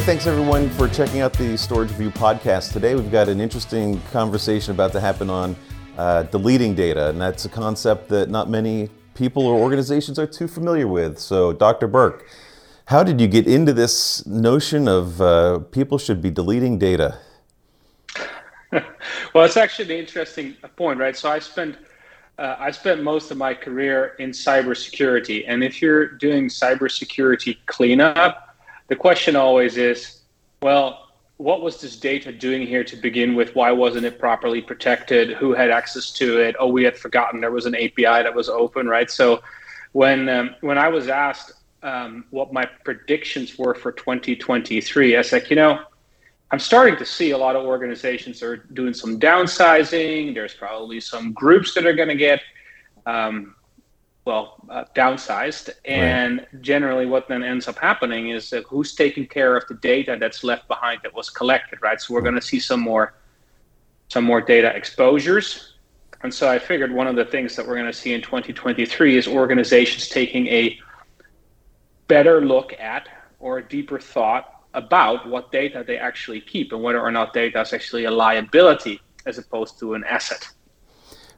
Hey, thanks everyone for checking out the Storage Review podcast. Today we've got an interesting conversation about to happen on uh, deleting data, and that's a concept that not many people or organizations are too familiar with. So, Dr. Burke, how did you get into this notion of uh, people should be deleting data? well, it's actually an interesting point, right? So I spent uh, I spent most of my career in cybersecurity, and if you're doing cybersecurity cleanup, the question always is, well, what was this data doing here to begin with? Why wasn't it properly protected? Who had access to it? Oh, we had forgotten there was an API that was open, right? So when um, when I was asked um, what my predictions were for 2023, I like, you know, I'm starting to see a lot of organizations are doing some downsizing. There's probably some groups that are going to get um, well uh, downsized and right. generally what then ends up happening is that who's taking care of the data that's left behind that was collected right? So we're going to see some more some more data exposures. And so i figured one of the things that we're going to see in 2023 is organizations taking a better look at or a deeper thought about what data they actually keep and whether or not data is actually a liability as opposed to an asset.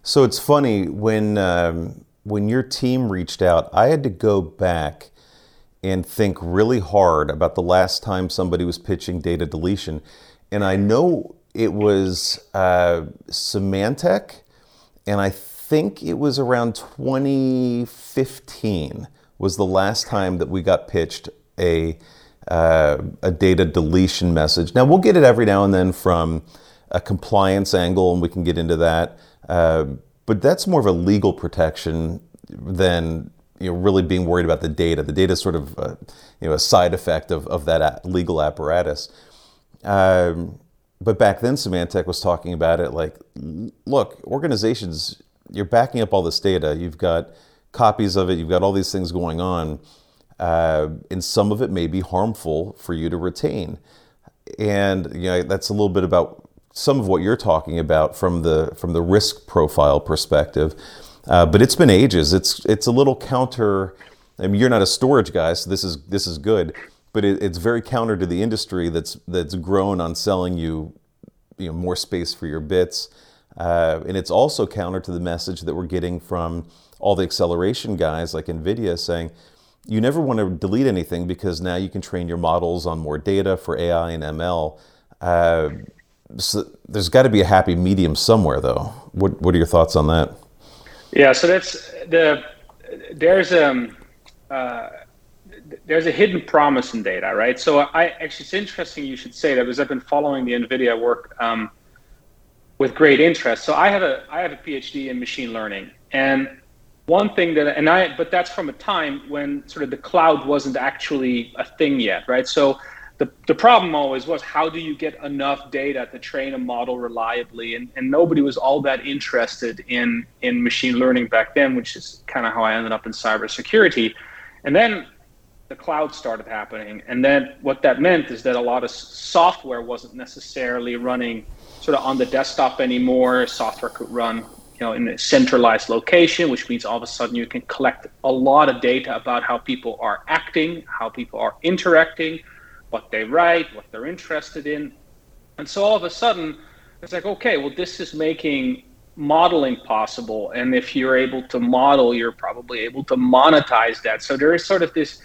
So it's funny when um when your team reached out, I had to go back and think really hard about the last time somebody was pitching data deletion. And I know it was uh, Symantec, and I think it was around 2015 was the last time that we got pitched a uh, a data deletion message. Now we'll get it every now and then from a compliance angle, and we can get into that. Uh, but that's more of a legal protection than you know really being worried about the data. The data is sort of a, you know a side effect of, of that legal apparatus. Um, but back then, Symantec was talking about it like, look, organizations, you're backing up all this data. You've got copies of it. You've got all these things going on, uh, and some of it may be harmful for you to retain. And you know that's a little bit about some of what you're talking about from the from the risk profile perspective. Uh, but it's been ages. It's it's a little counter. I mean, you're not a storage guy, so this is this is good. But it, it's very counter to the industry that's that's grown on selling you, you know, more space for your bits, uh, and it's also counter to the message that we're getting from all the acceleration guys like Nvidia saying, you never want to delete anything because now you can train your models on more data for AI and ML. Uh, so there's got to be a happy medium somewhere, though. What What are your thoughts on that? Yeah, so that's the there's um uh, there's a hidden promise in data, right? So I actually it's interesting you should say that because I've been following the NVIDIA work um, with great interest. So I have a I have a PhD in machine learning, and one thing that and I but that's from a time when sort of the cloud wasn't actually a thing yet, right? So the, the problem always was how do you get enough data to train a model reliably? And, and nobody was all that interested in in machine learning back then which is kind of how i ended up in cybersecurity. And then the cloud started happening. And then what that meant is that a lot of software wasn't necessarily running sort of on the desktop anymore. Software could run you know in a centralized location which means all of a sudden you can collect a lot of data about how people are acting how people are interacting what they write, what they're interested in. And so all of a sudden, it's like, okay, well, this is making modeling possible. And if you're able to model, you're probably able to monetize that. So there is sort of this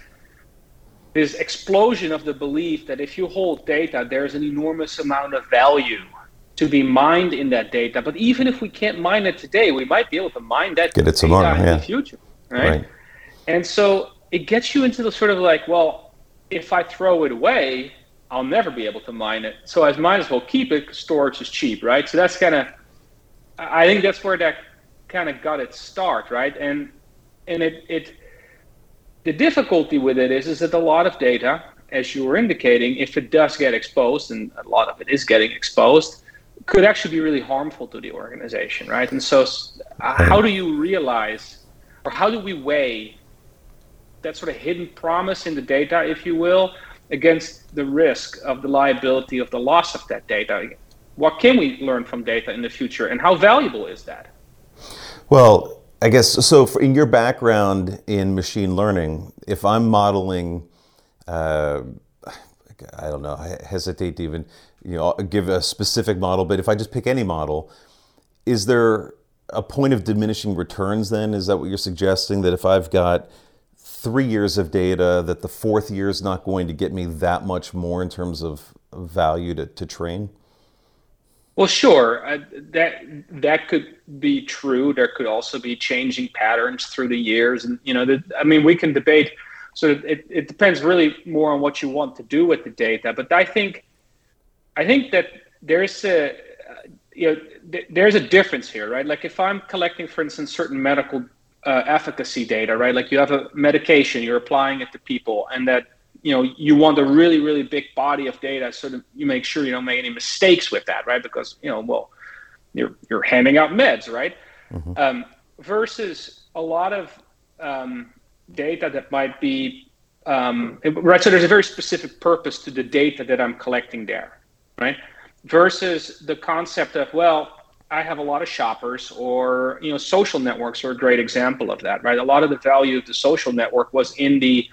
this explosion of the belief that if you hold data, there's an enormous amount of value to be mined in that data. But even if we can't mine it today, we might be able to mine that Get it tomorrow, in yeah. the future. Right? right? And so it gets you into the sort of like, well, if I throw it away, I'll never be able to mine it. So I might as well keep it because storage is cheap, right? So that's kind of, I think that's where that kind of got its start, right? And and it it the difficulty with it is is that a lot of data, as you were indicating, if it does get exposed, and a lot of it is getting exposed, could actually be really harmful to the organization, right? And so, how do you realize, or how do we weigh that sort of hidden promise in the data, if you will, against the risk of the liability of the loss of that data. What can we learn from data in the future, and how valuable is that? Well, I guess so. in your background in machine learning, if I'm modeling, uh, I don't know, I hesitate to even you know give a specific model, but if I just pick any model, is there a point of diminishing returns then? Is that what you're suggesting? That if I've got three years of data, that the fourth year is not going to get me that much more in terms of value to, to train? Well, sure. Uh, that that could be true. There could also be changing patterns through the years, and you know, the, I mean, we can debate. So it, it depends really more on what you want to do with the data. But I think, I think that there's a, you know, th- there's a difference here, right? Like if I'm collecting, for instance, certain medical uh, efficacy data, right? Like you have a medication, you're applying it to people, and that you know you want a really really big body of data so that you make sure you don't make any mistakes with that right because you know well you're you're handing out meds right mm-hmm. um, versus a lot of um, data that might be um, right so there's a very specific purpose to the data that i'm collecting there right versus the concept of well I have a lot of shoppers, or you know, social networks are a great example of that, right? A lot of the value of the social network was in the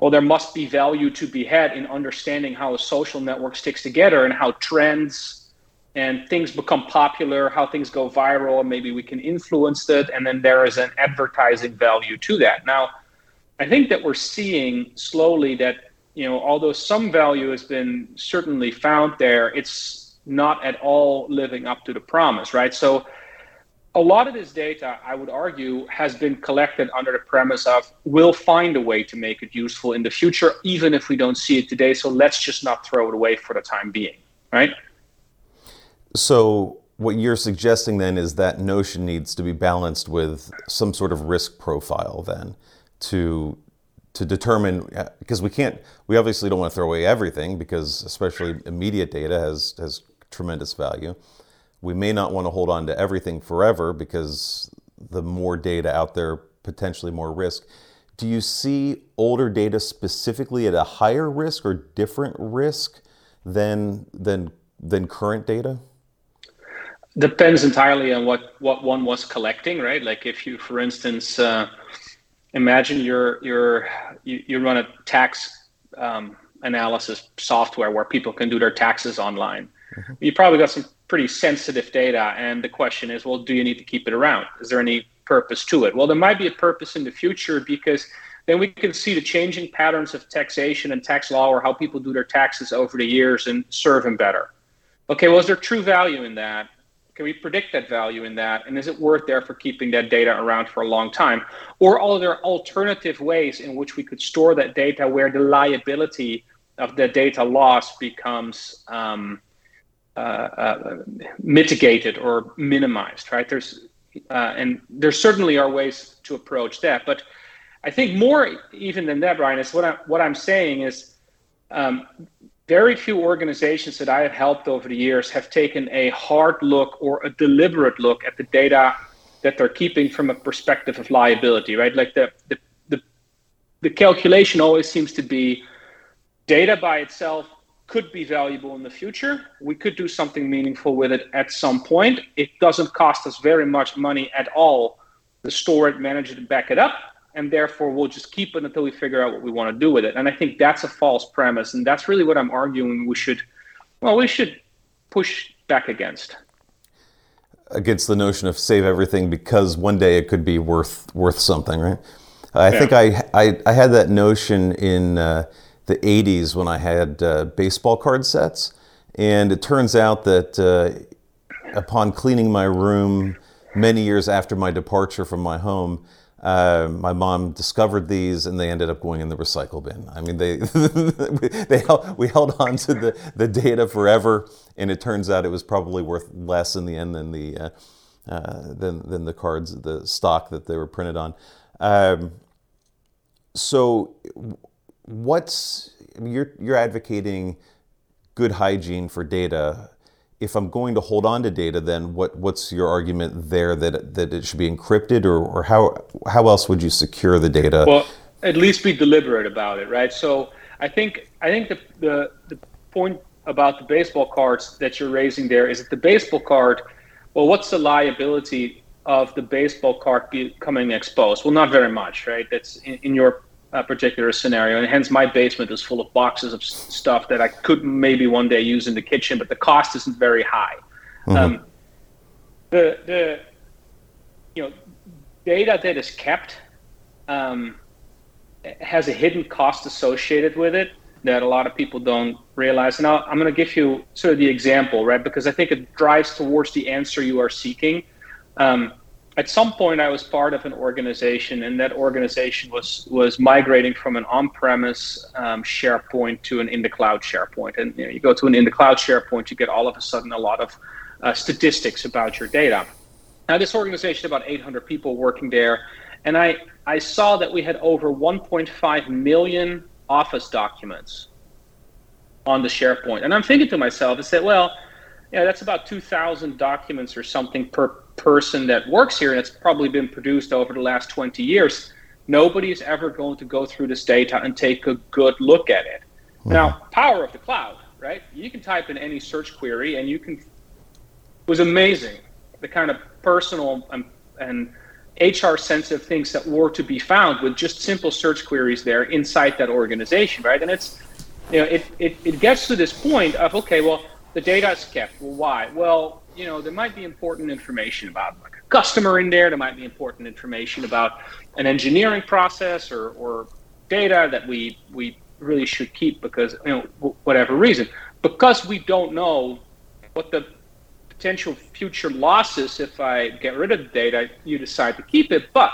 well, there must be value to be had in understanding how a social network sticks together and how trends and things become popular, how things go viral, and maybe we can influence that. And then there is an advertising value to that. Now, I think that we're seeing slowly that, you know, although some value has been certainly found there, it's not at all living up to the promise, right? So a lot of this data, I would argue, has been collected under the premise of we'll find a way to make it useful in the future, even if we don't see it today. So let's just not throw it away for the time being, right? So what you're suggesting then is that notion needs to be balanced with some sort of risk profile then to to determine uh, because we can't we obviously don't want to throw away everything because especially immediate data has has tremendous value we may not want to hold on to everything forever because the more data out there, potentially more risk. Do you see older data specifically at a higher risk or different risk than than than current data? Depends entirely on what what one was collecting, right? Like if you, for instance, uh, imagine you're you're you, you run a tax um, analysis software where people can do their taxes online. Mm-hmm. You probably got some pretty sensitive data. And the question is, well, do you need to keep it around? Is there any purpose to it? Well, there might be a purpose in the future because then we can see the changing patterns of taxation and tax law or how people do their taxes over the years and serve them better. Okay, well, is there true value in that? Can we predict that value in that? And is it worth therefore keeping that data around for a long time? Or are there alternative ways in which we could store that data where the liability of the data loss becomes um, mitigated or minimized, right? There's uh, and there certainly are ways to approach that, but I think more even than that, Brian, is what I'm what I'm saying is um, very few organizations that I have helped over the years have taken a hard look or a deliberate look at the data that they're keeping from a perspective of liability, right? Like the the the, the calculation always seems to be data by itself could be valuable in the future. We could do something meaningful with it at some point. It doesn't cost us very much money at all to store it, manage it, and back it up. And therefore, we'll just keep it until we figure out what we want to do with it. And I think that's a false premise. And that's really what I'm arguing we should, well, we should push back against. Against the notion of save everything because one day it could be worth worth something, right? I yeah. think I, I, I had that notion in uh, the 80s when I had uh, baseball card sets. And it turns out that uh, upon cleaning my room many years after my departure from my home, uh, my mom discovered these and they ended up going in the recycle bin. I mean, they, they held, we held on to the, the data forever, and it turns out it was probably worth less in the end than the, uh, uh, than, than the cards, the stock that they were printed on. Um, so, what's you're you're advocating good hygiene for data. If I'm going to hold on to data, then what what's your argument there that that it should be encrypted, or or how how else would you secure the data? Well, at least be deliberate about it, right? So I think I think the the, the point about the baseball cards that you're raising there is that the baseball card. Well, what's the liability of the baseball card becoming exposed? Well, not very much, right? That's in, in your uh, particular scenario, and hence my basement is full of boxes of stuff that I could maybe one day use in the kitchen, but the cost isn't very high. Mm-hmm. Um, the the you know data that is kept um, has a hidden cost associated with it that a lot of people don't realize. And i am going to give you sort of the example, right? Because I think it drives towards the answer you are seeking. Um, at some point I was part of an organization, and that organization was was migrating from an on-premise um, SharePoint to an in the cloud SharePoint. And you, know, you go to an in the cloud SharePoint, you get all of a sudden a lot of uh, statistics about your data. Now, this organization about 800 people working there, and I I saw that we had over 1.5 million Office documents on the SharePoint, and I'm thinking to myself, I said, well, yeah, that's about 2,000 documents or something per person that works here, and it's probably been produced over the last 20 years, nobody's ever going to go through this data and take a good look at it. Mm-hmm. Now, power of the cloud, right? You can type in any search query, and you can. It was amazing the kind of personal and, and HR sensitive things that were to be found with just simple search queries there inside that organization, right? And it's, you know, it, it, it gets to this point of, okay, well, the data is kept. Well, why? Well, you know, there might be important information about like a customer in there. There might be important information about an engineering process or, or data that we we really should keep because you know whatever reason. Because we don't know what the potential future losses if I get rid of the data, you decide to keep it. But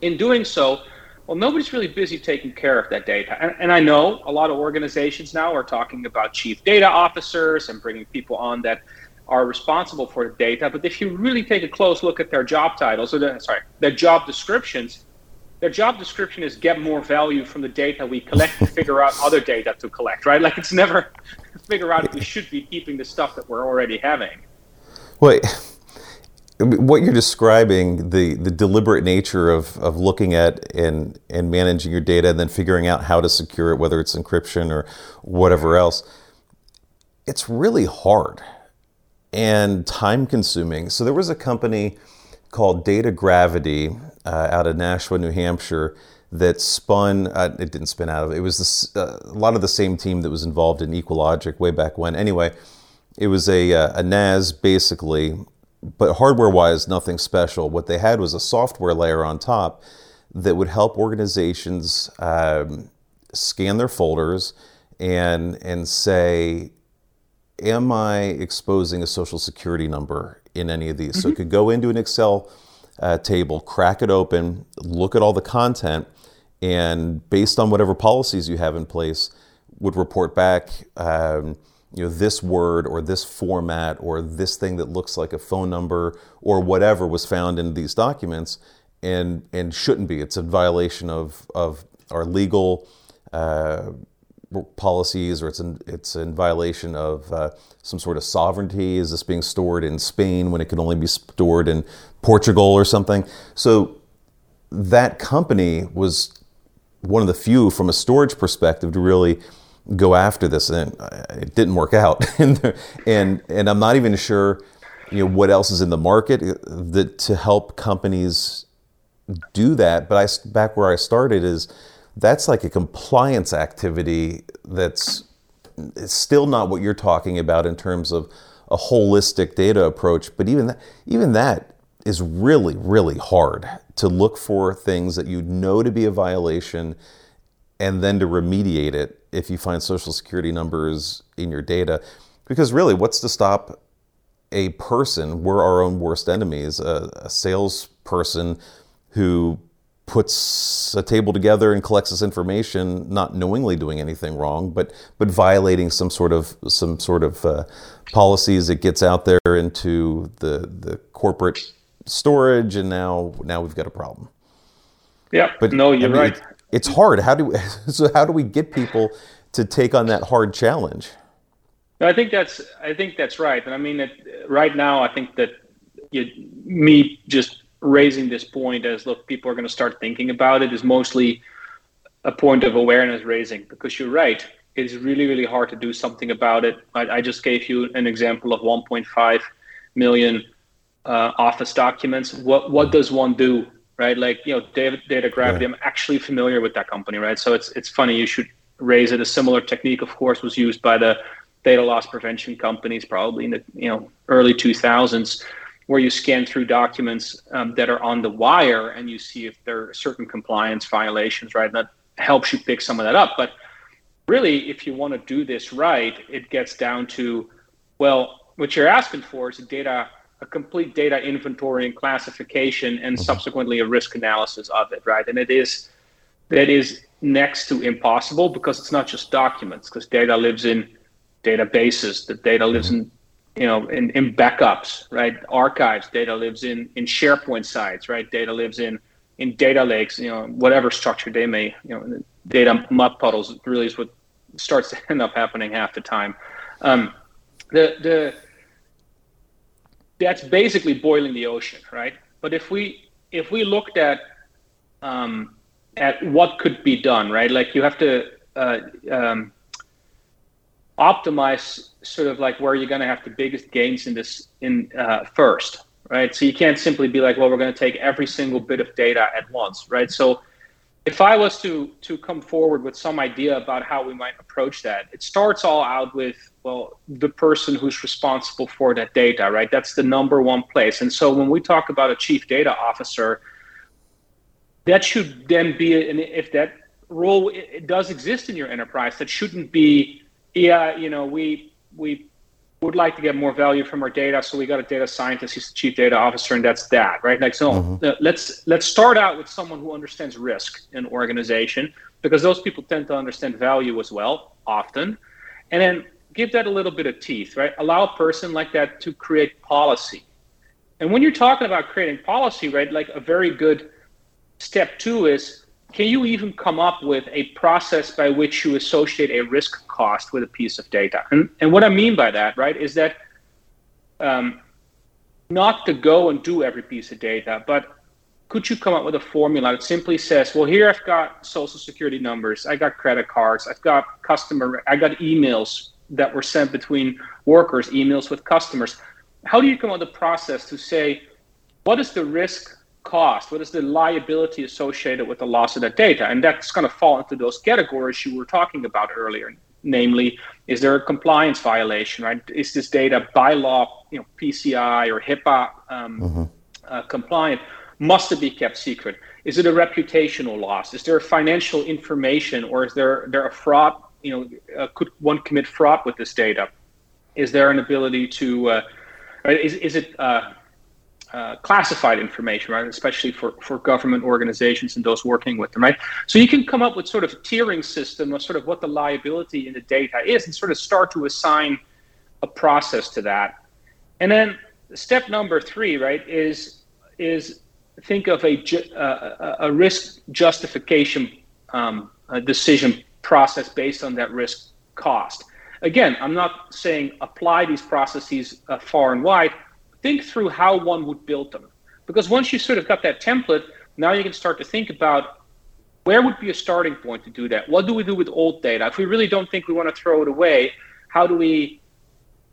in doing so, well, nobody's really busy taking care of that data. And, and, I know a lot of organizations now are talking about chief data officers and bringing people on that are responsible for the data. But if you really take a close look at their job titles, or sorry, their job descriptions, their job description is get more value from the data we collect to figure out other data to collect, right? Like it's never figure out if we should be keeping the stuff that we're already having. Well, what you're describing, the, the deliberate nature of, of looking at and, and managing your data and then figuring out how to secure it, whether it's encryption or whatever else, it's really hard and time consuming. So there was a company called Data Gravity uh, out of Nashua, New Hampshire that spun, uh, it didn't spin out of it, was this, uh, a lot of the same team that was involved in EqualLogic way back when. Anyway, it was a, uh, a NAS basically, but hardware wise, nothing special. What they had was a software layer on top that would help organizations um, scan their folders and, and say, am I exposing a social security number in any of these? Mm-hmm. So it could go into an Excel uh, table, crack it open, look at all the content, and based on whatever policies you have in place, would report back. Um, you know this word or this format or this thing that looks like a phone number or whatever was found in these documents and and shouldn't be it's a violation of of our legal uh, policies or it's in, it's in violation of uh, some sort of sovereignty? Is this being stored in Spain when it can only be stored in Portugal or something? So that company was one of the few from a storage perspective to really go after this and it didn't work out and and I'm not even sure you know what else is in the market uh, that to help companies do that but I back where I started is that's like a compliance activity that's still not what you're talking about in terms of a holistic data approach. But even that, even that is really, really hard to look for things that you know to be a violation and then to remediate it if you find social security numbers in your data. Because really, what's to stop a person, we're our own worst enemies, a, a salesperson who puts a table together and collects this information, not knowingly doing anything wrong, but but violating some sort of some sort of uh, policies. It gets out there into the the corporate storage, and now now we've got a problem. Yeah, but no, you're I mean, right. It, it's hard. How do we, so? How do we get people to take on that hard challenge? I think that's I think that's right, and I mean, it, right now, I think that you, me just raising this point as look, people are going to start thinking about it is mostly a point of awareness raising because you're right. It's really, really hard to do something about it. I, I just gave you an example of 1.5 million uh, office documents. What what does one do right? Like you know, data, data gravity. Yeah. I'm actually familiar with that company, right? So it's it's funny you should raise it. A similar technique, of course, was used by the data loss prevention companies probably in the you know early 2000s where you scan through documents um, that are on the wire and you see if there are certain compliance violations right that helps you pick some of that up but really if you want to do this right it gets down to well what you're asking for is a data a complete data inventory and classification and mm-hmm. subsequently a risk analysis of it right and it is that is next to impossible because it's not just documents because data lives in databases. The data lives in you know in, in backups, right? Archives. Data lives in in SharePoint sites, right? Data lives in in data lakes. You know whatever structure they may you know data mud puddles really is what starts to end up happening half the time. Um, the the that's basically boiling the ocean, right? But if we if we looked at um, at what could be done, right? Like you have to uh, um, optimize sort of like where you're going to have the biggest gains in this in uh, first right so you can't simply be like well we're going to take every single bit of data at once right so if i was to to come forward with some idea about how we might approach that it starts all out with well the person who's responsible for that data right that's the number one place and so when we talk about a chief data officer that should then be and if that role it does exist in your enterprise that shouldn't be yeah, you know, we we would like to get more value from our data, so we got a data scientist. He's the chief data officer, and that's that, right? Like, so mm-hmm. let's let's start out with someone who understands risk in organization, because those people tend to understand value as well, often, and then give that a little bit of teeth, right? Allow a person like that to create policy. And when you're talking about creating policy, right, like a very good step two is can you even come up with a process by which you associate a risk cost with a piece of data? And, and what I mean by that, right, is that um, not to go and do every piece of data, but could you come up with a formula that simply says, well, here I've got social security numbers, I got credit cards, I've got customer, I got emails that were sent between workers, emails with customers. How do you come with a process to say, what is the risk cost? What is the liability associated with the loss of that data? And that's going to fall into those categories you were talking about earlier. Namely, is there a compliance violation? Right? Is this data by law, you know, PCI or HIPAA um, mm-hmm. uh, compliant? Must it be kept secret? Is it a reputational loss? Is there financial information, or is there there a fraud? You know, uh, could one commit fraud with this data? Is there an ability to? Uh, is is it uh, uh, classified information, right? Especially for, for government organizations and those working with them, right? So you can come up with sort of a tiering system of sort of what the liability in the data is and sort of start to assign a process to that. And then step number three, right, is is think of a, uh, a risk justification um, a decision process based on that risk cost. Again, I'm not saying apply these processes uh, far and wide think through how one would build them. Because once you sort of got that template, now you can start to think about where would be a starting point to do that? What do we do with old data? If we really don't think we want to throw it away, how do we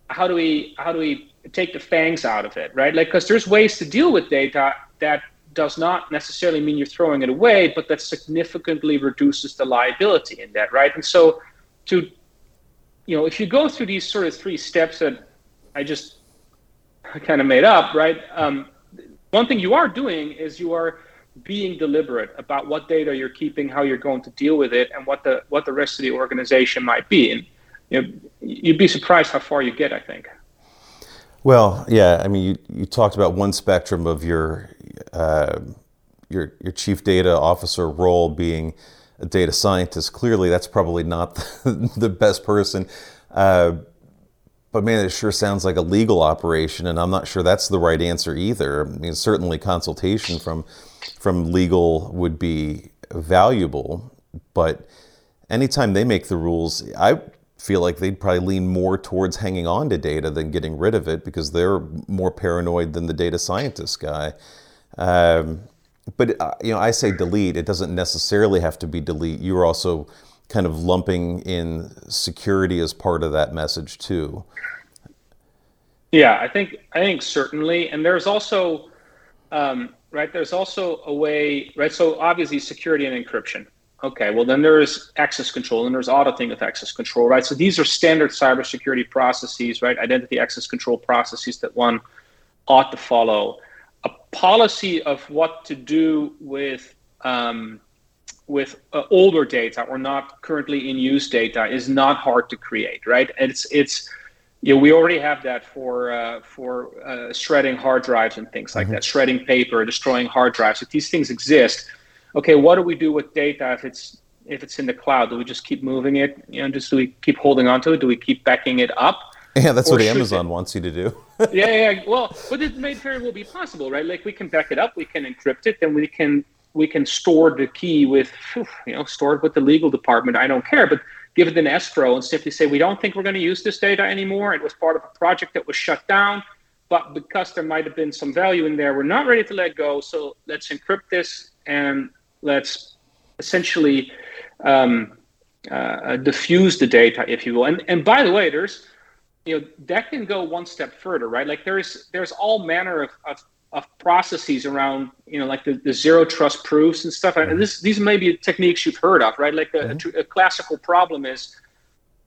how do we how do we take the fangs out of it, right? Like because there's ways to deal with data that does not necessarily mean you're throwing it away, but that significantly reduces the liability in that, right? And so to you know, if you go through these sort of three steps that I just kind of made up, right? Um, one thing you are doing is you are being deliberate about what data you're keeping, how you're going to deal with it, and what the what the rest of the organization might be. And you know, you'd be surprised how far you get. I think. Well, yeah. I mean, you, you talked about one spectrum of your uh, your your chief data officer role being a data scientist. Clearly, that's probably not the, best person. Uh, but man, it sure sounds like a legal operation, and I'm not sure that's the right answer either. I mean, certainly consultation from from legal would be valuable, but anytime they make the rules, I feel like they'd probably lean more towards hanging on to data than getting rid of it because they're more paranoid than the data scientist guy. Um, but uh, you know, I say delete. It doesn't necessarily have to be delete. You're also kind of lumping in security as part of that message too. Yeah, I think I think certainly, and there's also um, right? There's also a way, right? So obviously security and encryption. Okay, well then there's access control and there's auditing of access control, right? So these are standard cybersecurity processes, right? Identity access control processes that one ought to follow. A policy of what to do with um, with uh, older data or not currently in use data is not hard to create, right? And It's it's you know, we already have that for uh, for uh, shredding hard drives and things like mm-hmm. that, shredding paper, destroying hard drives. If these things exist, okay, what do we do with data if it's if it's in the cloud? Do we just keep moving it? You know, just do we keep holding on to it? Do we keep backing it up? Yeah, that's what Amazon it? wants you to do. yeah, yeah. Well, but it may very well be possible, right? Like we can back it up, we can encrypt it, then we can we can store the key with, you know, store it with the legal department. I don't care, but give it an escrow and simply say, we don't think we're going to use this data anymore. It was part of a project that was shut down, but because there might have been some value in there, we're not ready to let go. So let's encrypt this and let's essentially um, uh, diffuse the data, if you will. And, and by the way, there's, you know, that can go one step further, right? Like there's, there's all manner of, of of processes around you know like the, the zero trust proofs and stuff and this these may be techniques you've heard of right like a, mm-hmm. a, a, classical problem is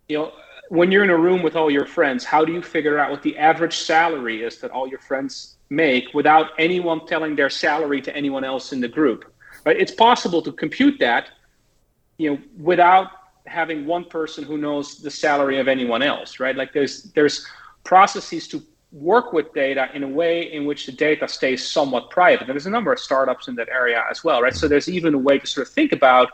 you know when you're in a room with all your friends how do you figure out what the average salary is that all your friends make without anyone telling their salary to anyone else in the group right it's possible to compute that you know without having one person who knows the salary of anyone else right like there's there's processes to work with data in a way in which the data stays somewhat private. And there's a number of startups in that area as well, right? So there's even a way to sort of think about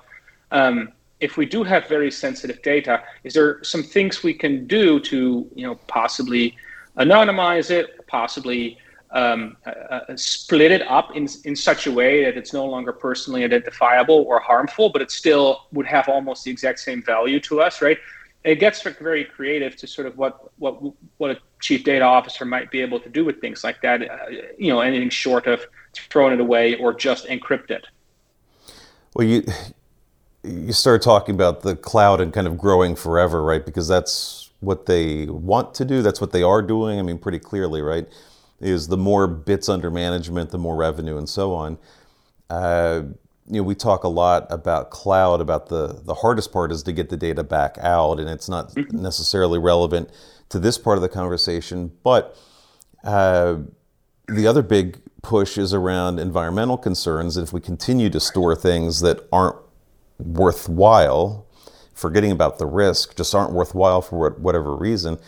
um, if we do have very sensitive data, is there some things we can do to, you know, possibly anonymize it, possibly um, uh, uh, split it up in, in such a way that it's no longer personally identifiable or harmful, but it still would have almost the exact same value to us, right? it gets very creative to sort of what what what a chief data officer might be able to do with things like that. Uh, you know, anything short of throwing it away or just encrypt it. Well, you you start talking about the cloud and kind of growing forever, right? Because that's what they want to do. That's what they are doing. I mean, pretty clearly, right? Is the more bits under management, the more revenue, and so on. Uh, you know, we talk a lot about cloud, about the, the hardest part is to get the data back out, and it's not mm-hmm. necessarily relevant to this part of the conversation. But uh, the other big push is around environmental concerns. If we continue to store things that aren't worthwhile, forgetting about the risk, just aren't worthwhile for whatever reason,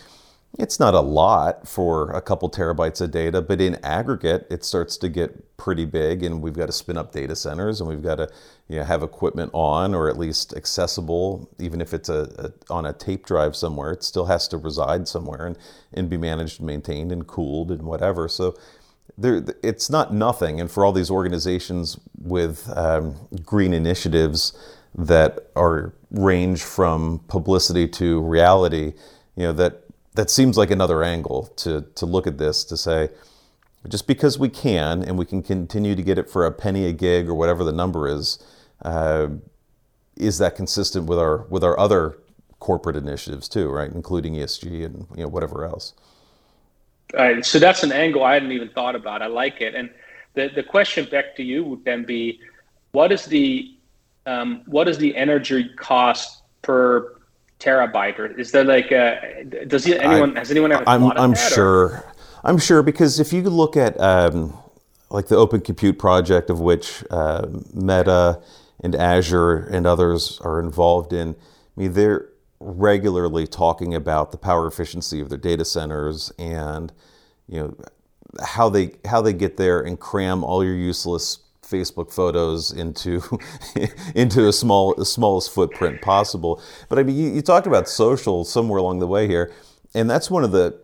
it's not a lot for a couple terabytes of data, but in aggregate, it starts to get pretty big, and we've got to spin up data centers, and we've got to you know, have equipment on, or at least accessible, even if it's a, a, on a tape drive somewhere. It still has to reside somewhere and, and be managed maintained and cooled and whatever. So there, it's not nothing. And for all these organizations with um, green initiatives that are range from publicity to reality, you know that that seems like another angle to to look at this to say just because we can and we can continue to get it for a penny a gig or whatever the number is, uh, is that consistent with our with our other corporate initiatives too, right, including ESG and you know whatever else. Right. So that's an angle I hadn't even thought about. I like it. And the the question back to you would then be, what is the um, what is the energy cost per terabyte or is there like a, does anyone I, has anyone ever I'm, I'm sure or? I'm sure because if you look at um, like the Open Compute project of which uh, Meta and Azure and others are involved in, I mean they're regularly talking about the power efficiency of their data centers and you know how they how they get there and cram all your useless Facebook photos into into a small the smallest footprint possible. But I mean, you, you, talked about social somewhere along the way here, and that's one of the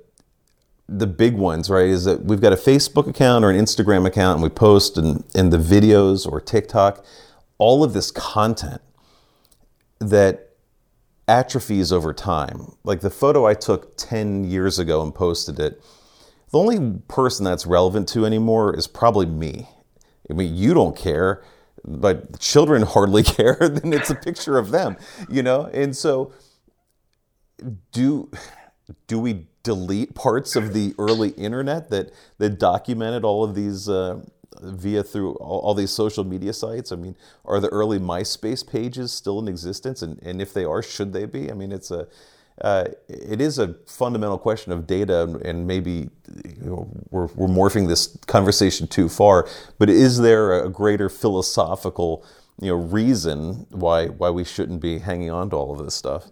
the big ones, right? Is that we've got a Facebook account or an Instagram account, and we post and and the videos or TikTok, all of this content that atrophies over time. Like the photo I took ten years ago and posted it. The only person that's relevant to anymore is probably me I mean, you don't care, but children hardly care. then it's a picture of them, you know. And so, do do we delete parts of the early internet that that documented all of these uh, via through all, all, these social media sites? I mean, are the early MySpace pages still in existence? And, and if they are, should they be? I mean, it's a uh, it is a fundamental question of data, and maybe you know, we're, we're morphing this conversation too far. But is there a greater philosophical you know reason why why we shouldn't be hanging on to all of this stuff?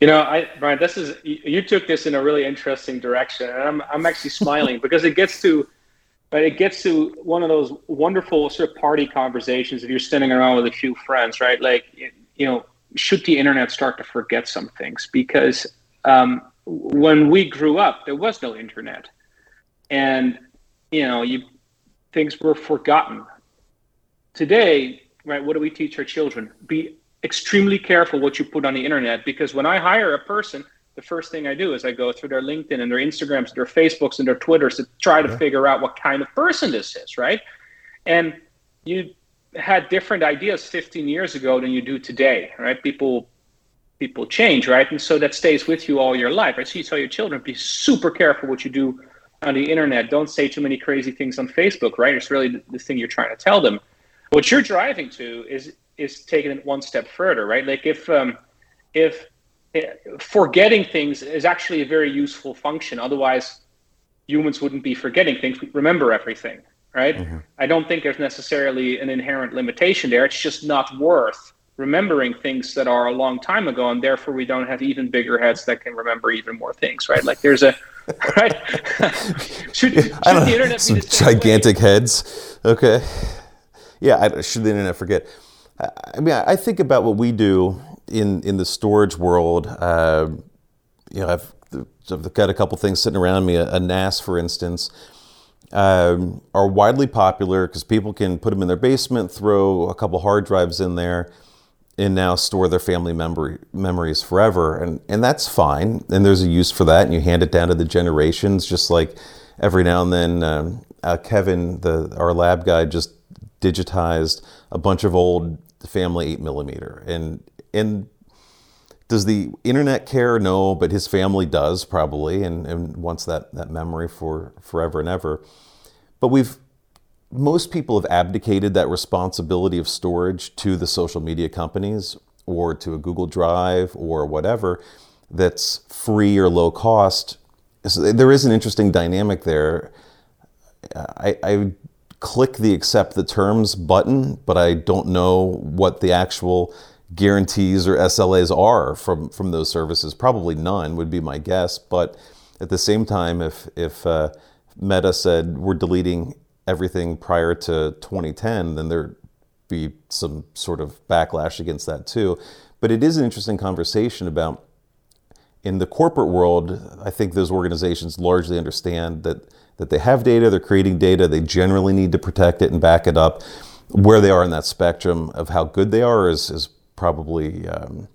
You know, I Brian, this is you took this in a really interesting direction, and I'm I'm actually smiling because it gets to but it gets to one of those wonderful sort of party conversations if you're standing around with a few friends, right? Like, you know, should the internet start to forget some things? Because um, when we grew up, there was no internet, and you know, you things were forgotten. Today, right? What do we teach our children? Be extremely careful what you put on the internet because when I hire a person, the first thing I do is I go through their LinkedIn and their Instagrams, their Facebooks and their Twitters to try to yeah. figure out what kind of person this is, right? And you had different ideas 15 years ago than you do today, right? People people change, right? And so that stays with you all your life, right? So you tell your children, be super careful what you do on the internet. Don't say too many crazy things on Facebook, right? It's really the, thing you're trying to tell them. What you're driving to is is taking it one step further, right? Like if um, if forgetting things is actually a very useful function. Otherwise, humans wouldn't be forgetting things. We remember everything, right? Mm-hmm. I don't think there's necessarily an inherent limitation there. It's just not worth remembering things that are a long time ago, and therefore we don't have even bigger heads that can remember even more things, right? Like there's a right. should, should the internet some gigantic way? heads? Okay. Yeah, I, should the internet forget? I mean, I think about what we do in in the storage world, uh, you know, I've, I've, got a couple things sitting around me. A, a NAS, for instance, um, are widely popular because people can put them in their basement, throw a couple hard drives in there, and now store their family memory memories forever. And and that's fine. And there's a use for that. And you hand it down to the generations, just like every now and then. Um, uh, Kevin, the our lab guy, just digitized a bunch of old family eight millimeter, and and does the internet care? No, but his family does probably, and, and wants that that memory for forever and ever. But we've most people have abdicated that responsibility of storage to the social media companies or to a Google Drive or whatever that's free or low cost. So there is an interesting dynamic there. I, I click the accept the terms button, but I don't know what the actual guarantees or SLAs are from, from those services. Probably none would be my guess. But at the same time, if, if uh, Meta said we're deleting everything prior to 2010, then there'd be some sort of backlash against that too. But it is an interesting conversation about in the corporate world, I think those organizations largely understand that that they have data, they're creating data, they generally need to protect it and back it up. Where they are in that spectrum of how good they are is, is probably um,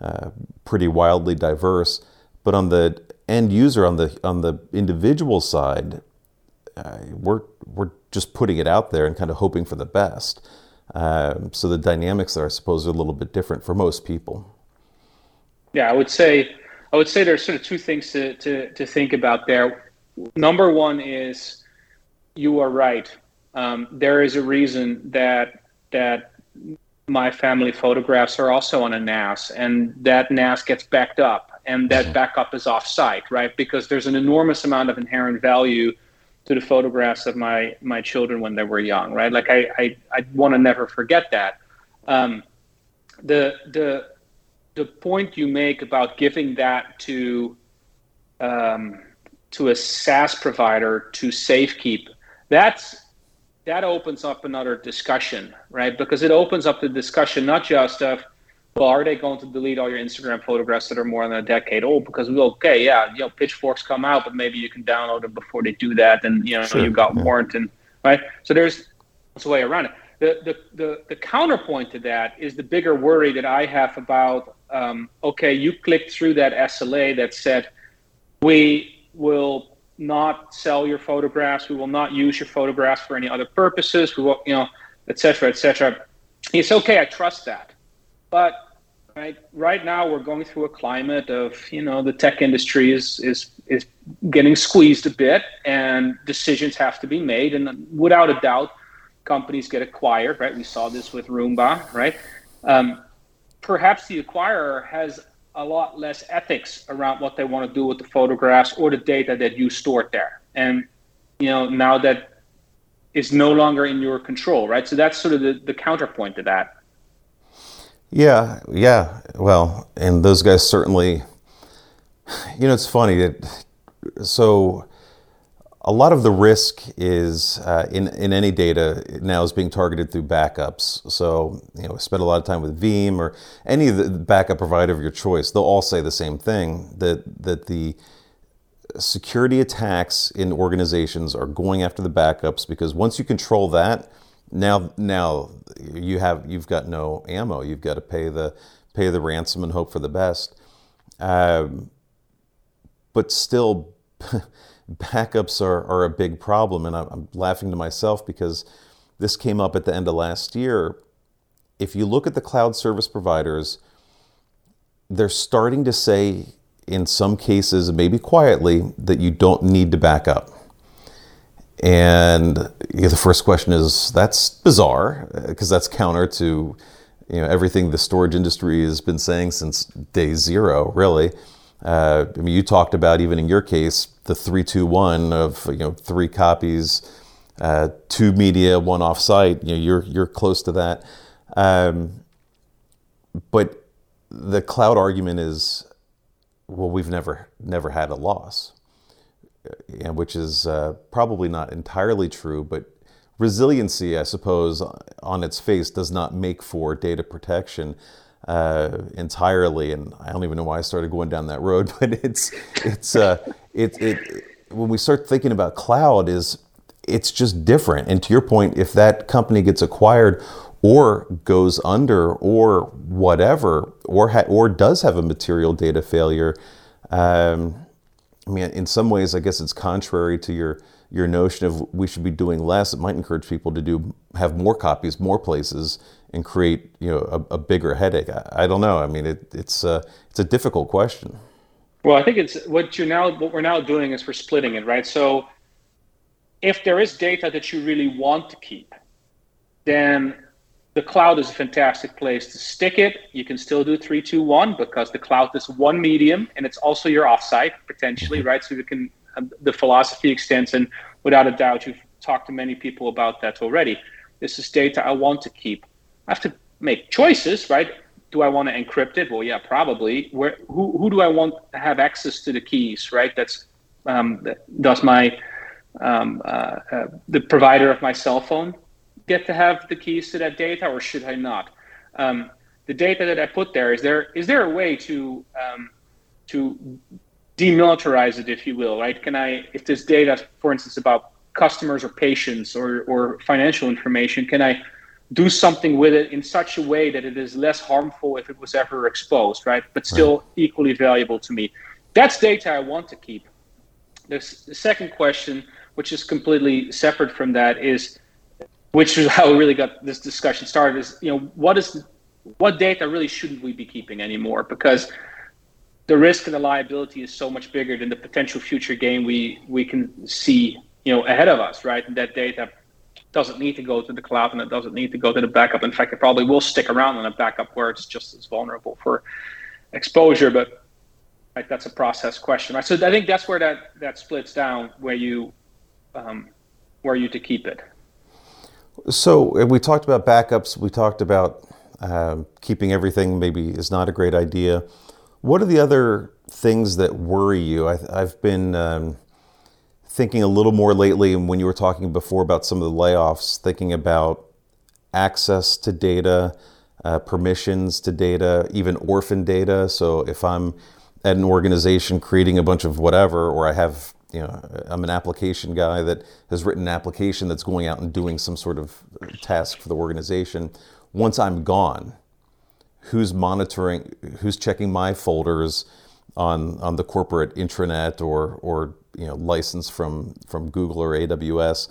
uh, pretty wildly diverse. But on the end user, on the on the individual side, uh, we're we're just putting it out there and kind of hoping for the best. Um, so the dynamics there, I suppose, are a little bit different for most people. Yeah, I would say I would say there's sort of two things to, to, to think about there. Number one is you are right. Um, there is a reason that that my family photographs are also on a NAS, and that NAS gets backed up, and that mm-hmm. backup is off-site, right? Because there's an enormous amount of inherent value to the photographs of my my children when they were young, right? Like I I, I want to never forget that. Um, the the the point you make about giving that to um, to a SaaS provider to safekeep, that's that opens up another discussion, right? Because it opens up the discussion not just of, well, are they going to delete all your Instagram photographs that are more than a decade old? Because we go, okay, yeah, you know, pitchforks come out, but maybe you can download them before they do that, and you know, sure. you got yeah. warrant and right. So there's, that's a way around it. The, the, the, the counterpoint to that is the bigger worry that I have about um, okay, you clicked through that SLA that said we will not sell your photographs. We will not use your photographs for any other purposes. We will, you know, et cetera, et cetera. It's okay. I trust that. But right, right now we're going through a climate of, you know, the tech industry is, is, is getting squeezed a bit, and decisions have to be made. And without a doubt, companies get acquired. Right? We saw this with Roomba. Right? Um, perhaps the acquirer has a lot less ethics around what they want to do with the photographs or the data that you stored there. And you know now that is no longer in your control, right? So that's sort of the, the counterpoint to that. Yeah, yeah. Well, and those guys certainly, you know, it's funny that so a lot of the risk is uh, in in any data now is being targeted through backups. So you know, spend a lot of time with Veeam or any of the backup provider of your choice. They'll all say the same thing that that the security attacks in organizations are going after the backups because once you control that now now you have you've got no ammo. You've got to pay the pay the ransom and hope for the best. Um, but still, backups are, are a big problem, and I'm, I'm laughing to myself because this came up at the end of last year. If you look at the cloud service providers, they're starting to say, in some cases, maybe quietly, that you don't need to back up. And the first question is that's bizarre uh, because that's counter to you know everything the storage industry has been saying since day zero, really. Uh, I mean, you talked about even in your case the three two one of you know three copies, uh, two media, one offsite. You know, you're you're close to that. Um, but the cloud argument is, well, we've never never had a loss and which is uh, probably not entirely true, but resiliency, I suppose, on its face, does not make for data protection uh, entirely. And I don't even know why I started going down that road, but it's it's uh, it, it when we start thinking about cloud is it's just different. And to your point, if that company gets acquired or goes under or whatever, or ha- or does have a material data failure. Um, I mean, in some ways, I guess it's contrary to your your notion of we should be doing less. It might encourage people to do have more copies, more places, and create you know a, a bigger headache. I, I, don't know. I mean, it, it's a, it's a difficult question. Well, I think it's what you now what we're now doing is we're splitting it, right? So if there is data that you really want to keep, then the cloud is a fantastic place to stick it. You can still do three, two, one because the cloud is one medium and it's also your offsite potentially, mm-hmm. right? So you can um, the philosophy extends, and without a doubt, you've talked to many people about that already. This is data I want to keep. I have to make choices, right? Do I want to encrypt it? Well, yeah, probably. Where who who do I want to have access to the keys, right? That's um, that does my um, uh, uh, the provider of my cell phone get to have the keys to that data, or should I not? Um, the data that I put there is there is there a way to um, to demilitarize it, if you will, right? Can I, if this data, for instance, about customers or patients or or financial information, can I do something with it in such a way that it is less harmful if it was ever exposed, right? But still right. equally valuable to me. That's data I want to keep. The, the second question, which is completely separate from that, is which is how we really got this discussion started is you know what is what data really shouldn't we be keeping anymore because the risk and the liability is so much bigger than the potential future gain we we can see you know ahead of us right and that data doesn't need to go to the cloud and it doesn't need to go to the backup in fact it probably will stick around in a backup where it's just as vulnerable for exposure but right, that's a process question right so i think that's where that that splits down where you um, where you to keep it so we talked about backups. We talked about uh, keeping everything maybe is not a great idea. What are the other things that worry you? I, have been um, thinking a little more lately, and when you were talking before about some of the layoffs, thinking about access to data, uh, permissions to data, even orphan data. So if I'm at an organization creating a bunch of whatever, or I have you know, I'm an application guy that has written an application that's going out and doing some sort of task for the organization. Once I'm gone, who's monitoring, who's checking my folders on on the corporate intranet or or you know license from from Google or AWS,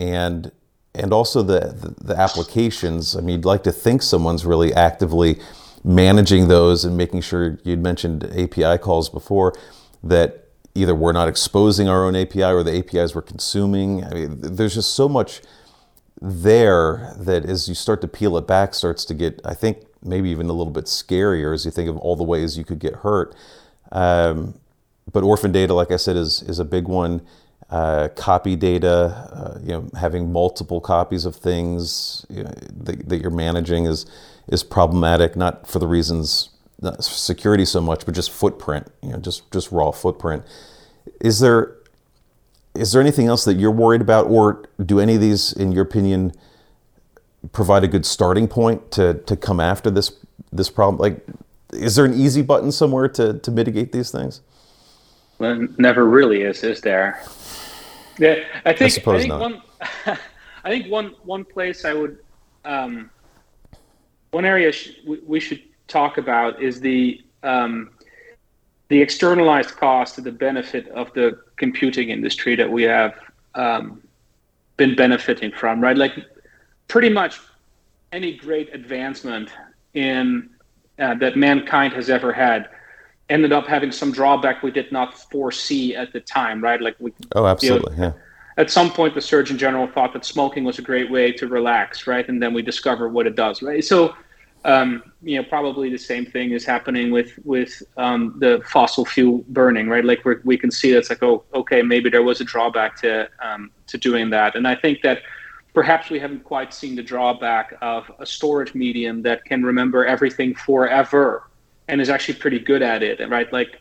and and also the, the, applications. I mean, you'd like to think someone's really actively managing those and making sure you'd mentioned API calls before that either we're not exposing our own API or the APIs we're consuming. I mean, there's just so much there that as you start to peel it back, starts to get, I think, maybe even a little bit scarier as you think of all the ways you could get hurt. Um, but orphan data, like I said, is is a big one. Uh, copy data, uh, you know, having multiple copies of things you know, that, that, you're managing is is problematic. Not for the reasons not security so much, but just footprint. You know, just just raw footprint. Is there is there anything else that you're worried about, or do any of these, in your opinion, provide a good starting point to to come after this this problem? Like, is there an easy button somewhere to to mitigate these things? Well, never really is, is there? Yeah, I think I, I think not. one I think one one place I would um, one area sh- we should talk about is the um, the externalized cost to the benefit of the computing industry that we have um, been benefiting from, right? Like pretty much any great advancement in uh, that mankind has ever had ended up having some drawback we did not foresee at the time, right? Like we. Oh, absolutely. You know, yeah. At some point, the Surgeon General thought that smoking was a great way to relax, right? And then we discover what it does, right? So, um, you know, probably the same thing is happening with with um, the fossil fuel burning, right? Like we we can see that's like, oh, okay, maybe there was a drawback to um, to doing that, and I think that perhaps we haven't quite seen the drawback of a storage medium that can remember everything forever and is actually pretty good at it, right? Like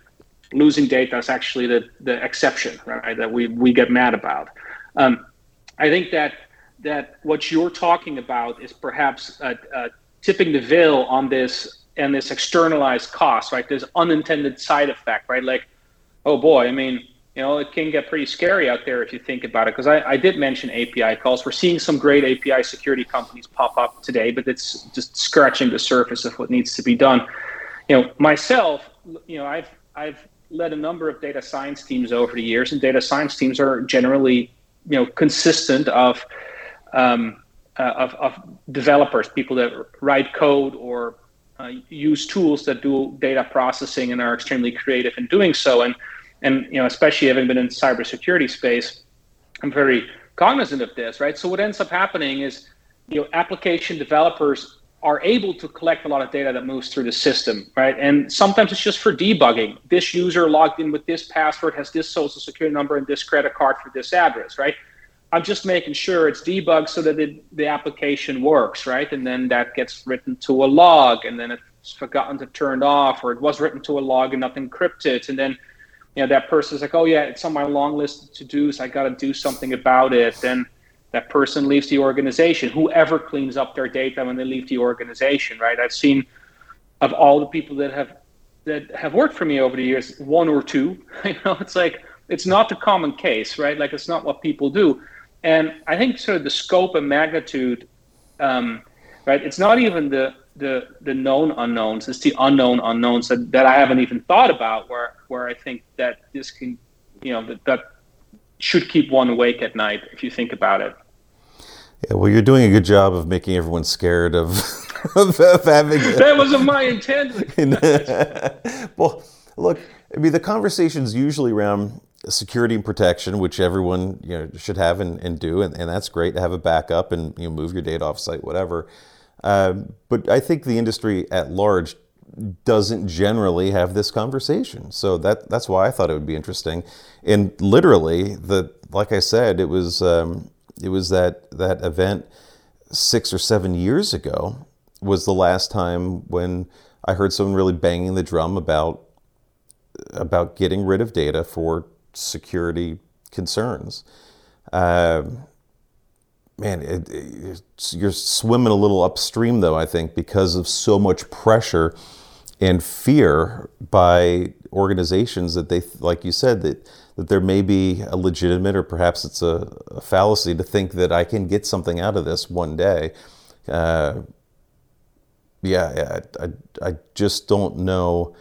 losing data is actually the, the exception, right? That we, we get mad about. Um, I think that that what you're talking about is perhaps uh, uh, tipping the veil on this and this externalized cost, right? This unintended side effect, right? Like, oh boy, I mean, you know, it can get pretty scary out there if you think about it. Because I, I did mention API calls. We're seeing some great API security companies pop up today, but it's just scratching the surface of what needs to be done. You know, myself, you know, I've I've led a number of data science teams over the years, and data science teams are generally, you know, consistent of um, uh, of, of developers, people that write code or uh, use tools that do data processing and are extremely creative in doing so. And and you know, especially having been in cybersecurity space, I'm very cognizant of this, right? So what ends up happening is, you know, application developers are able to collect a lot of data that moves through the system, right? And sometimes it's just for debugging. This user logged in with this password, has this social security number, and this credit card for this address, right? I'm just making sure it's debugged so that it, the application works, right? And then that gets written to a log, and then it's forgotten to turn off, or it was written to a log and not encrypted, and then you know that person's like, oh yeah, it's on my long list of to dos. I got to do something about it. Then that person leaves the organization. Whoever cleans up their data when they leave the organization, right? I've seen of all the people that have that have worked for me over the years, one or two. You know, it's like it's not the common case, right? Like it's not what people do. And I think sort of the scope and magnitude, um, right? It's not even the the the known unknowns. It's the unknown unknowns that, that I haven't even thought about. Where where I think that this can, you know, that that should keep one awake at night if you think about it. Yeah, well, you're doing a good job of making everyone scared of, of, of having. that wasn't my intent. well, look, I mean, the conversation's usually around security and protection, which everyone you know should have and, and do, and, and that's great to have a backup and you know move your data offsite, whatever. Um, but I think the industry at large doesn't generally have this conversation. So that that's why I thought it would be interesting. And literally, the like I said, it was um, it was that that event six or seven years ago was the last time when I heard someone really banging the drum about about getting rid of data for security concerns. Uh, man, it, it, you're swimming a little upstream, though, I think, because of so much pressure and fear by organizations that they, like you said, that, that there may be a legitimate or perhaps it's a, a fallacy to think that I can get something out of this one day. Uh, yeah, I, I, I just don't know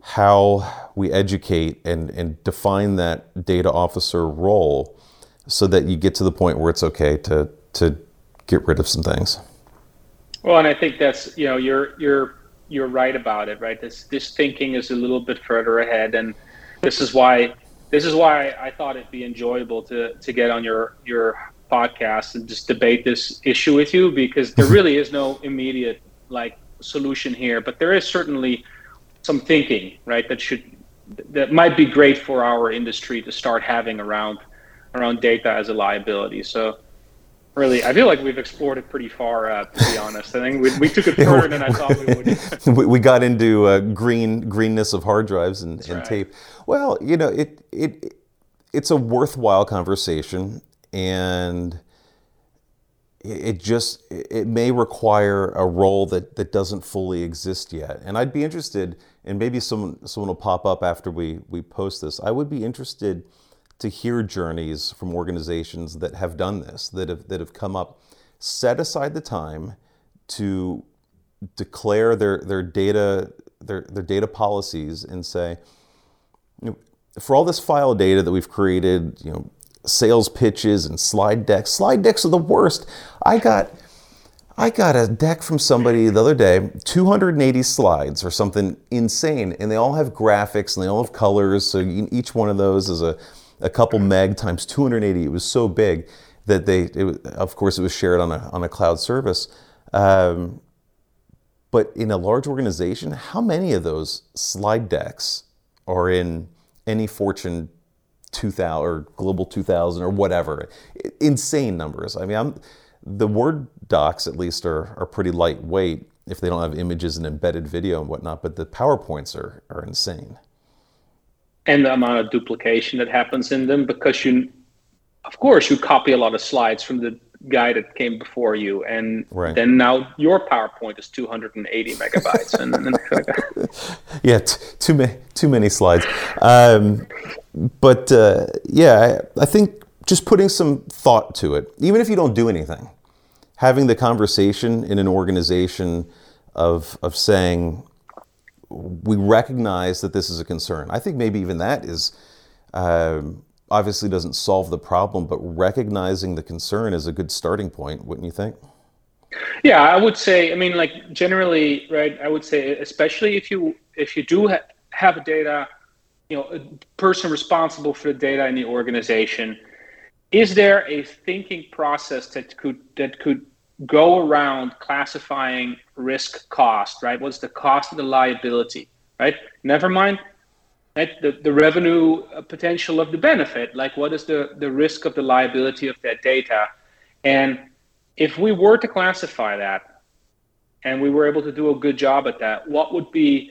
how we educate and, and define that data officer role so that you get to the point where it's okay to to get rid of some things. Well, and I think that's you know you're you're you're right about it, right? This this thinking is a little bit further ahead, and this is why this is why I thought it'd be enjoyable to to get on your your podcast and just debate this issue with you because there mm-hmm. really is no immediate like solution here, but there is certainly some thinking, right, that should that might be great for our industry to start having around around data as a liability. So really, I feel like we've explored it pretty far. Uh, to be honest, I think we, we took it further than I thought we would. we got into uh, green greenness of hard drives and, and right. tape. Well, you know, it it it's a worthwhile conversation, and it just it may require a role that that doesn't fully exist yet. And I'd be interested, and maybe someone someone will pop up after we we post this. I would be interested to hear journeys from organizations that have done this, that have that have come up, set aside the time to declare their their data their their data policies and say, you know, for all this file data that we've created, you know, sales pitches and slide decks. Slide decks are the worst. I got I got a deck from somebody the other day, 280 slides or something insane, and they all have graphics and they all have colors. So each one of those is a a couple meg times 280. It was so big that they, it, of course, it was shared on a, on a cloud service. Um, but in a large organization, how many of those slide decks are in any Fortune 2000 or Global 2000 or whatever? Insane numbers. I mean, I'm, the Word docs at least are, are pretty lightweight if they don't have images and embedded video and whatnot, but the PowerPoints are, are insane and the amount of duplication that happens in them because you of course you copy a lot of slides from the guy that came before you and right. then now your powerpoint is 280 megabytes and, and yeah t- too many too many slides um, but uh, yeah I, I think just putting some thought to it even if you don't do anything having the conversation in an organization of of saying we recognize that this is a concern. I think maybe even that is um, obviously doesn't solve the problem, but recognizing the concern is a good starting point, wouldn't you think? Yeah, I would say. I mean, like generally, right? I would say, especially if you if you do ha- have a data, you know, a person responsible for the data in the organization, is there a thinking process that could that could go around classifying risk cost, right? What's the cost of the liability, right? Never mind right? the, the revenue uh, potential of the benefit, like what is the, the risk of the liability of that data? And if we were to classify that and we were able to do a good job at that, what would be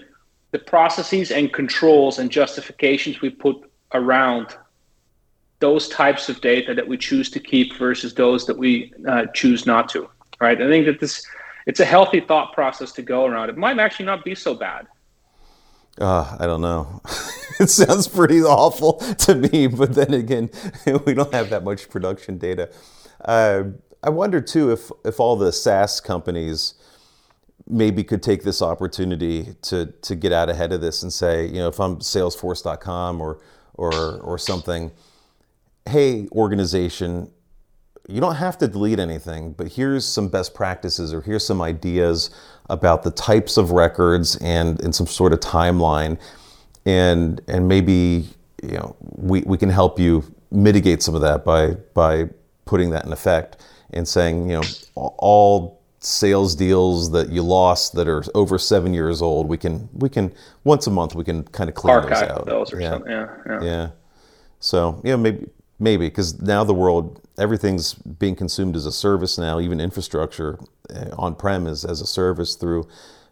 the processes and controls and justifications we put around those types of data that we choose to keep versus those that we uh, choose not to? right? I think that this it's a healthy thought process to go around. It might actually not be so bad. Uh, I don't know. it sounds pretty awful to me, but then again, we don't have that much production data. Uh, I wonder too if if all the SaaS companies maybe could take this opportunity to to get out ahead of this and say, you know, if I'm Salesforce.com or or or something, hey, organization, you don't have to delete anything, but here's some best practices or here's some ideas about the types of records and, and some sort of timeline. And, and maybe you know, we, we can help you mitigate some of that by, by putting that in effect and saying, you know, all sales deals that you lost that are over seven years old, we can, we can once a month, we can kind of clean Archive those out. Those or yeah. something. Yeah, yeah. Yeah. So, yeah, maybe, maybe because now the world everything's being consumed as a service now, even infrastructure uh, on prem is as a service through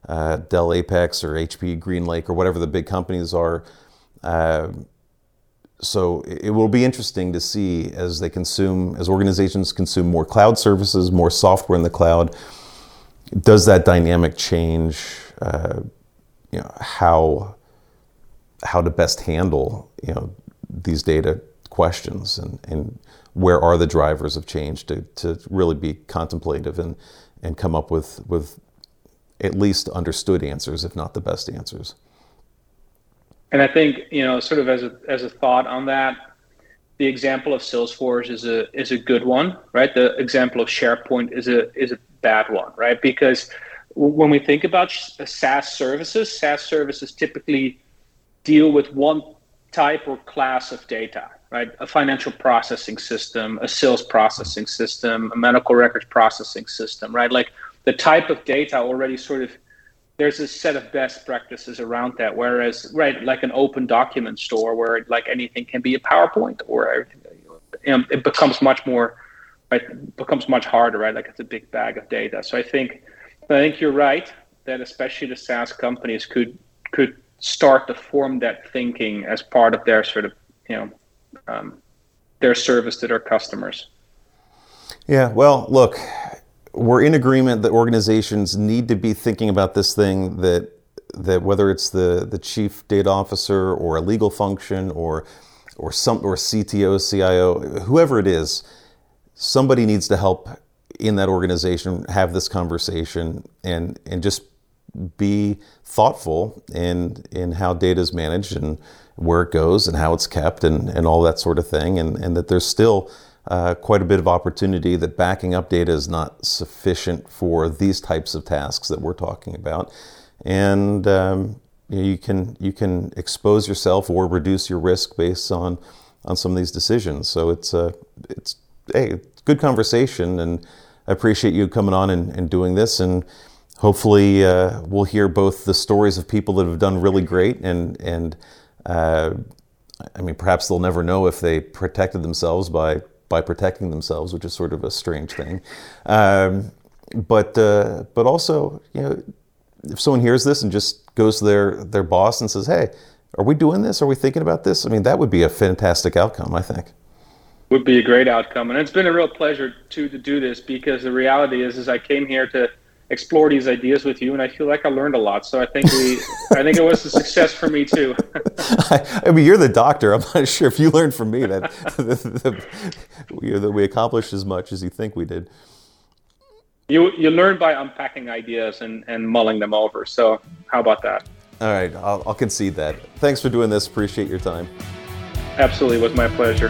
uh, Dell Apex or HP GreenLake or whatever the big companies are. Uh, so it will be interesting to see as they consume, as organizations consume more cloud services, more software in the cloud. Does that dynamic change? Uh, you know how how to best handle you know these data questions and, and where are the drivers of change to, to really be contemplative and, and come up with, with at least understood answers, if not the best answers. And I think, you know, sort of as a, as a thought on that, the example of Salesforce is a is a good one, right? The example of SharePoint is a is a bad one, right? Because when we think about SaaS services, SaaS services typically deal with one type or class of data, right? A financial processing system, a sales processing system, a medical records processing system, right? Like the type of data already sort of there's a set of best practices around that. Whereas, right, like an open document store where like anything can be a PowerPoint or it becomes much more, right, becomes much harder, right? Like it's a big bag of data. So I think, I think you're right that especially the SaaS companies could could start to form that thinking as part of their sort of you know um, their service to their customers. Yeah, well, look, we're in agreement that organizations need to be thinking about this thing that that whether it's the the chief data officer or a legal function or or some or CTO, CIO, whoever it is, somebody needs to help in that organization have this conversation and and just be thoughtful in in how data is managed and where it goes and how it's kept and, and all that sort of thing and, and that there's still uh, quite a bit of opportunity that backing up data is not sufficient for these types of tasks that we're talking about. And um, you can you can expose yourself or reduce your risk based on on some of these decisions. So it's a uh, it's hey good conversation and I appreciate you coming on and, and doing this. And hopefully uh, we'll hear both the stories of people that have done really great and and uh, I mean perhaps they'll never know if they protected themselves by by protecting themselves, which is sort of a strange thing. Um, but uh, but also you know if someone hears this and just goes to their their boss and says, "Hey, are we doing this? Are we thinking about this?" I mean, that would be a fantastic outcome. I think would be a great outcome, and it's been a real pleasure to to do this because the reality is, is I came here to explore these ideas with you, and I feel like I learned a lot. So I think we, I think it was a success for me too. I, I, mean, you're the doctor. I'm not sure if you learned from me that, that, we, that we accomplished as much as you think we did. You you learn by unpacking ideas and and mulling them over. So how about that? All right, I'll, I'll concede that. Thanks for doing this. Appreciate your time. Absolutely, it was my pleasure.